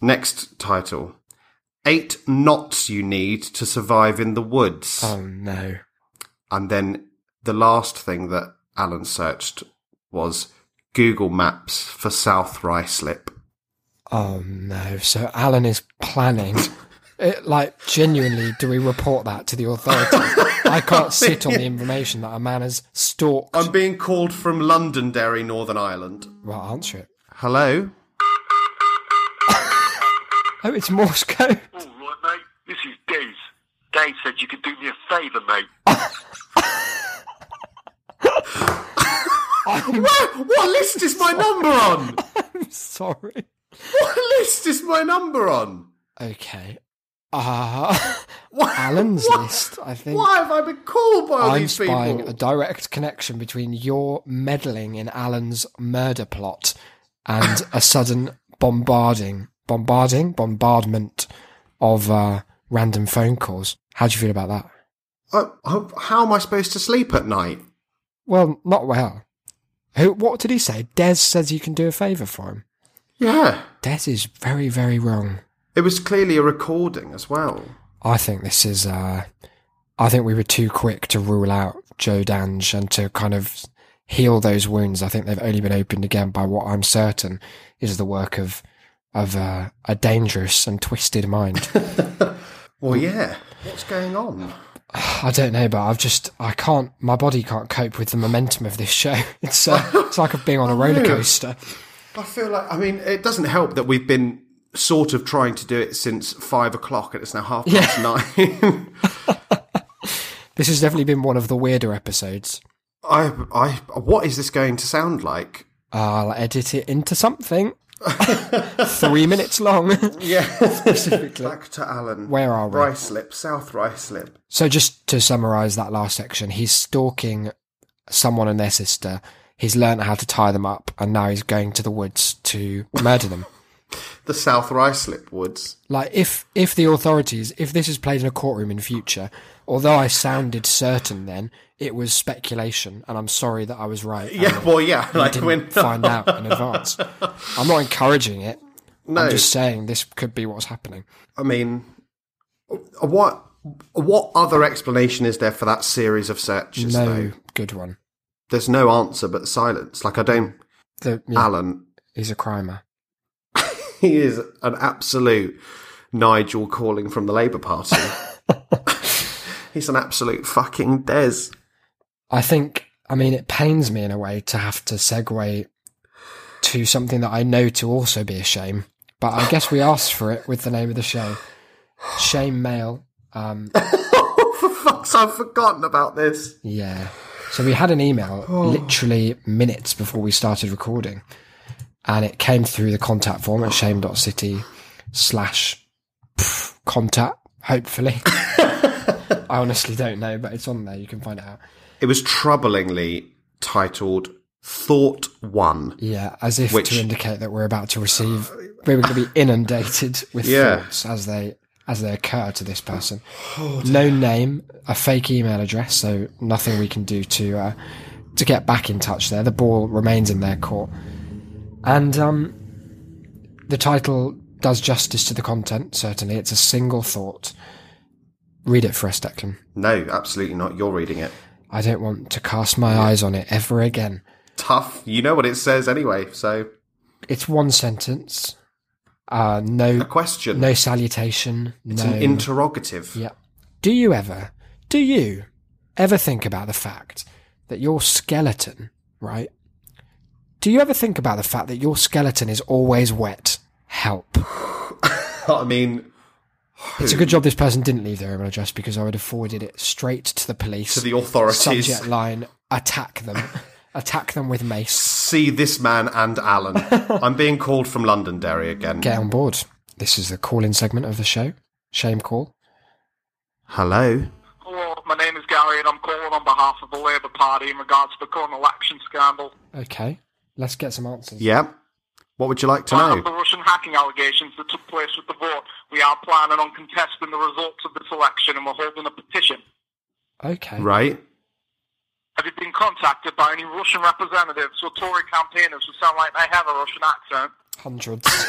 Next title. Eight knots you need to survive in the woods. Oh no. And then the last thing that Alan searched was Google Maps for South Ruislip. Oh no. So Alan is planning. It, like genuinely, do we report that to the authorities? I can't sit on the information that a man has stalked. I'm being called from Londonderry, Northern Ireland. well, answer it. Hello? Oh, it's Morse code. All right, mate. This is Dave. Dave said you could do me a favour, mate. What, what list is my number on? I'm Sorry. What list is my number on? Okay. Uh, Alan's what- list, I think. Why have I been called by all I'm these spying people? a direct connection between your meddling in Alan's murder plot and a sudden bombarding, bombarding, bombardment of uh, random phone calls. How do you feel about that? Uh, how- how am I supposed to sleep at night? Well, not well. Who? What did he say? Des says you can do a favour for him. Yeah. Des is very, very wrong. It was clearly a recording as well. I think this is. Uh, I think we were too quick to rule out Joe Dange and to kind of heal those wounds. I think they've only been opened again by what I'm certain is the work of of uh, a dangerous and twisted mind. Well, yeah. What's going on? I don't know, but I've just I can't. My body can't cope with the momentum of this show. It's uh, it's like being on a roller coaster. I feel like, I mean, it doesn't help that we've been sort of trying to do it since five o'clock and it's now half past nine. This has definitely been one of the weirder episodes. I, I, what is this going to sound like? I'll edit it into something. Three minutes long. Yeah. specifically. Back to Alan. Where are we? Ruislip, South Ruislip. So just to summarise that last section, he's stalking someone and their sister. He's learned how to tie them up, and now he's going to the woods to murder them. The South Ruislip Woods. Like if if the authorities, if this is played in a courtroom in future, although I sounded certain then, it was speculation, and I'm sorry that I was right. Yeah, well, yeah. Like didn't when find out in advance. I'm not encouraging it. no, I'm just saying this could be what's happening. I mean, what what other explanation is there for that series of searches? No Though good one. there's no answer but silence. Like I don't, The, yeah, Alan. he's a crimer. He is an absolute Nigel calling from the Labour Party. He's an absolute fucking des. I think, I mean, it pains me in a way to have to segue to something that I know to also be a shame, but I guess we asked for it with the name of the show. Shame Mail. Um, For fuck's I've forgotten about this. yeah. So we had an email literally minutes before we started recording, and it came through the contact form at shame.city slash contact, hopefully. I honestly don't know, but it's on there. You can find it out. It was troublingly titled Thought One. Yeah, as if Which- to indicate that we're about to receive, we're going to be inundated with Yeah. thoughts as they as they occur to this person. no name, a fake email address, so nothing we can do to uh, to get back in touch. There, the ball remains in their court, and um, the title does justice to the content. Certainly, it's a single thought. Read it for us, Declan. No, absolutely not. You're reading it. I don't want to cast my eyes on it ever again. Tough. You know what it says anyway, so It's one sentence. Uh, no a question. No salutation. it's no. an interrogative. yeah. Do you ever, do you ever think about the fact that your skeleton, right? Do you ever think about the fact that your skeleton is always wet? Help. I mean, It's a good job this person didn't leave their email address because I would have forwarded it straight to the police. to the authorities. Subject line, attack them. attack them with mace. See this man and Alan. I'm being called from Londonderry again. Get on board. This is the call-in segment of the show. Shame call. Hello. Hello, my name is Gary and I'm calling on behalf of the Labour Party in regards to the current election scandal. Okay. Let's get some answers. Yeah. What would you like to Part of the know? Russian hacking allegations that took place with the vote, we are planning on contesting the results of this election and we're holding a petition. Okay. Right. Have you been contacted by any Russian representatives or Tory campaigners who sound like they have a Russian accent? Hundreds.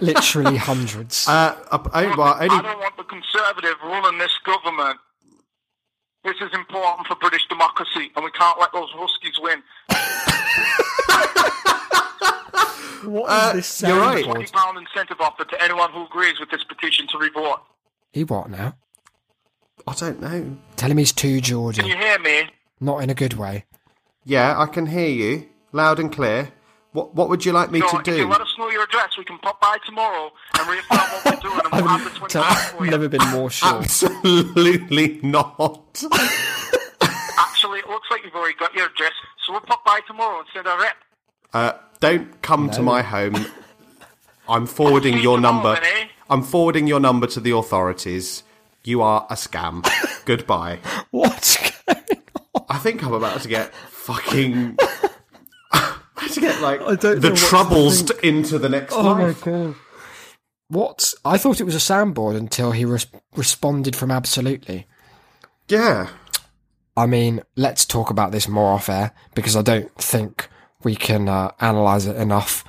Literally hundreds. Uh, oh, well, I don't want the Conservative running this government. This is important for British democracy, and we can't let those Ruskies win. what is uh, you're right. Twenty pound incentive offer to anyone who agrees with this petition to revote. He what now? I don't know. Tell him he's too Georgian. Can you hear me? Not in a good way. Yeah, I can hear you loud and clear. What What would you like me So to do? if you let us know your address, we can pop by tomorrow and reaffirm what we're doing, and we'll have the twenty pounds for you. never been more sure. Absolutely not. Actually, it looks like you've already got your address, so we'll pop by tomorrow and send a rep. Uh, don't come to my home. I'm forwarding your number. then, eh? I'm forwarding your number to the authorities. You are a scam. Goodbye. What's going on? I think I'm about to get fucking. To get like I don't the troubles into the next Oh my life. god. What? I thought it was a soundboard until he res- responded from absolutely. Yeah. I mean, let's talk about this more off air because I don't think we can uh, analyze it enough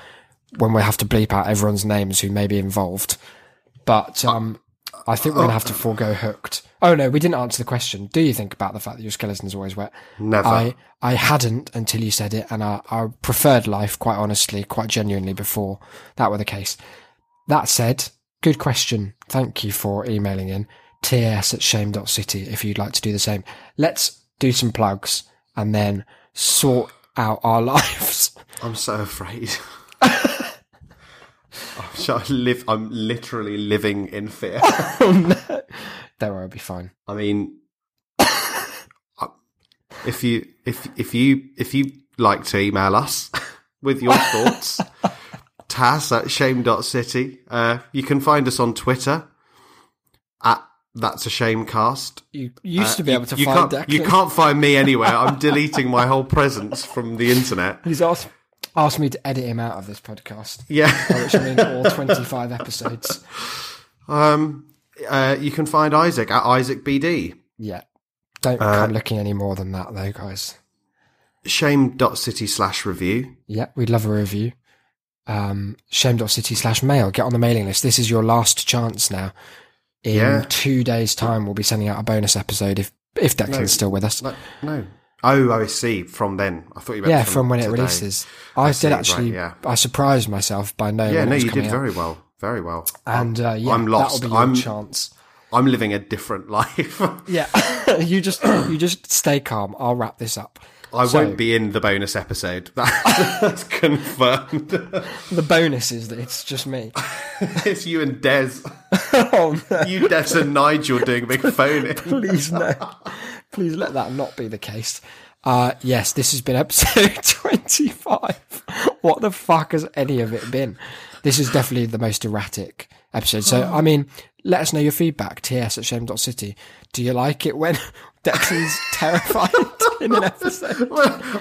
when we have to bleep out everyone's names who may be involved. But um, I think we're going to have to oh. forego hooked. Oh no, we didn't answer the question. Do you think about the fact that your skeleton's always wet? Never. I I hadn't until you said it, and I, I preferred life, quite honestly, quite genuinely, before that were the case. That said, good question. Thank you for emailing in. TS at shame.city if you'd like to do the same. Let's do some plugs and then sort out our lives. I'm so afraid. I live. I'm literally living in fear. Don't worry, I'll be fine. I mean, if you if if you if you like to email us with your thoughts, tas at shame.city. Uh, you can find us on Twitter at that's a shamecast. You used to be Uh, able to you find can't, You can't find me anywhere. I'm deleting my whole presence from the internet. He's asked, asked me to edit him out of this podcast, Yeah. which I mean all 25 episodes. Um, uh, you can find Isaac at Isaac BD. Yeah. Don't Uh, come looking any more than that, though, guys. Shame.city slash review. Yeah, we'd love a review. Um, shame.city slash mail. Get on the mailing list. This is your last chance now. In Yeah. two days' time, we'll be sending out a bonus episode if if Declan's still with us. No, no. Oh, I see. From then, I thought you meant yeah, from, from when it releases. I, see, did right, actually. yeah. I surprised myself by knowing. Yeah, no, you did out. very well. Very well. And uh, yeah, I'm lost. that'll be your I'm- chance. I'm living a different life. Yeah, you just you just stay calm. I'll wrap this up. I So- won't be in the bonus episode. That's confirmed. The bonus is that it's just me. it's you and Des. oh no! You, Des, and Nigel doing a big phone in. Please no. Please let that not be the case. Uh, yes, this has been episode 25. What the fuck has any of it been? This is definitely the most erratic episode. So, I mean, let us know your feedback. TS at shame.city. Do you like it when Declan's terrified in an episode?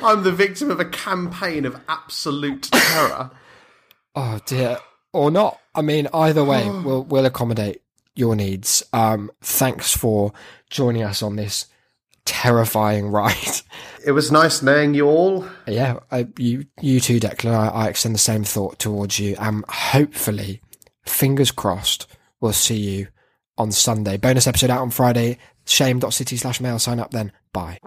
I'm the victim of a campaign of absolute terror. Oh dear. Or not. I mean, either way, we'll, we'll accommodate your needs. Um, thanks for joining us on this terrifying ride. It was nice knowing you all. yeah, I, you you too, Declan. I, I extend the same thought towards you. Um, hopefully, fingers crossed, we'll see you on Sunday. Bonus episode out on Friday. Shame.city slash mail. Sign up then. Bye.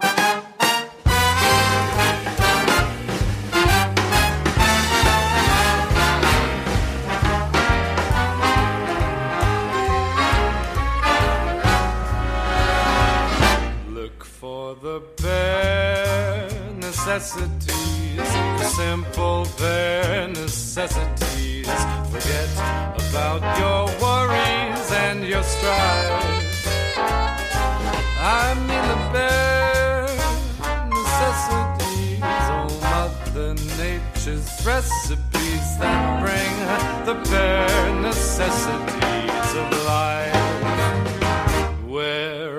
Bare necessities, simple bare necessities. Forget about your worries and your strife. I mean the bare necessities, oh Mother Nature's recipes that bring the bare necessities of life. Wherever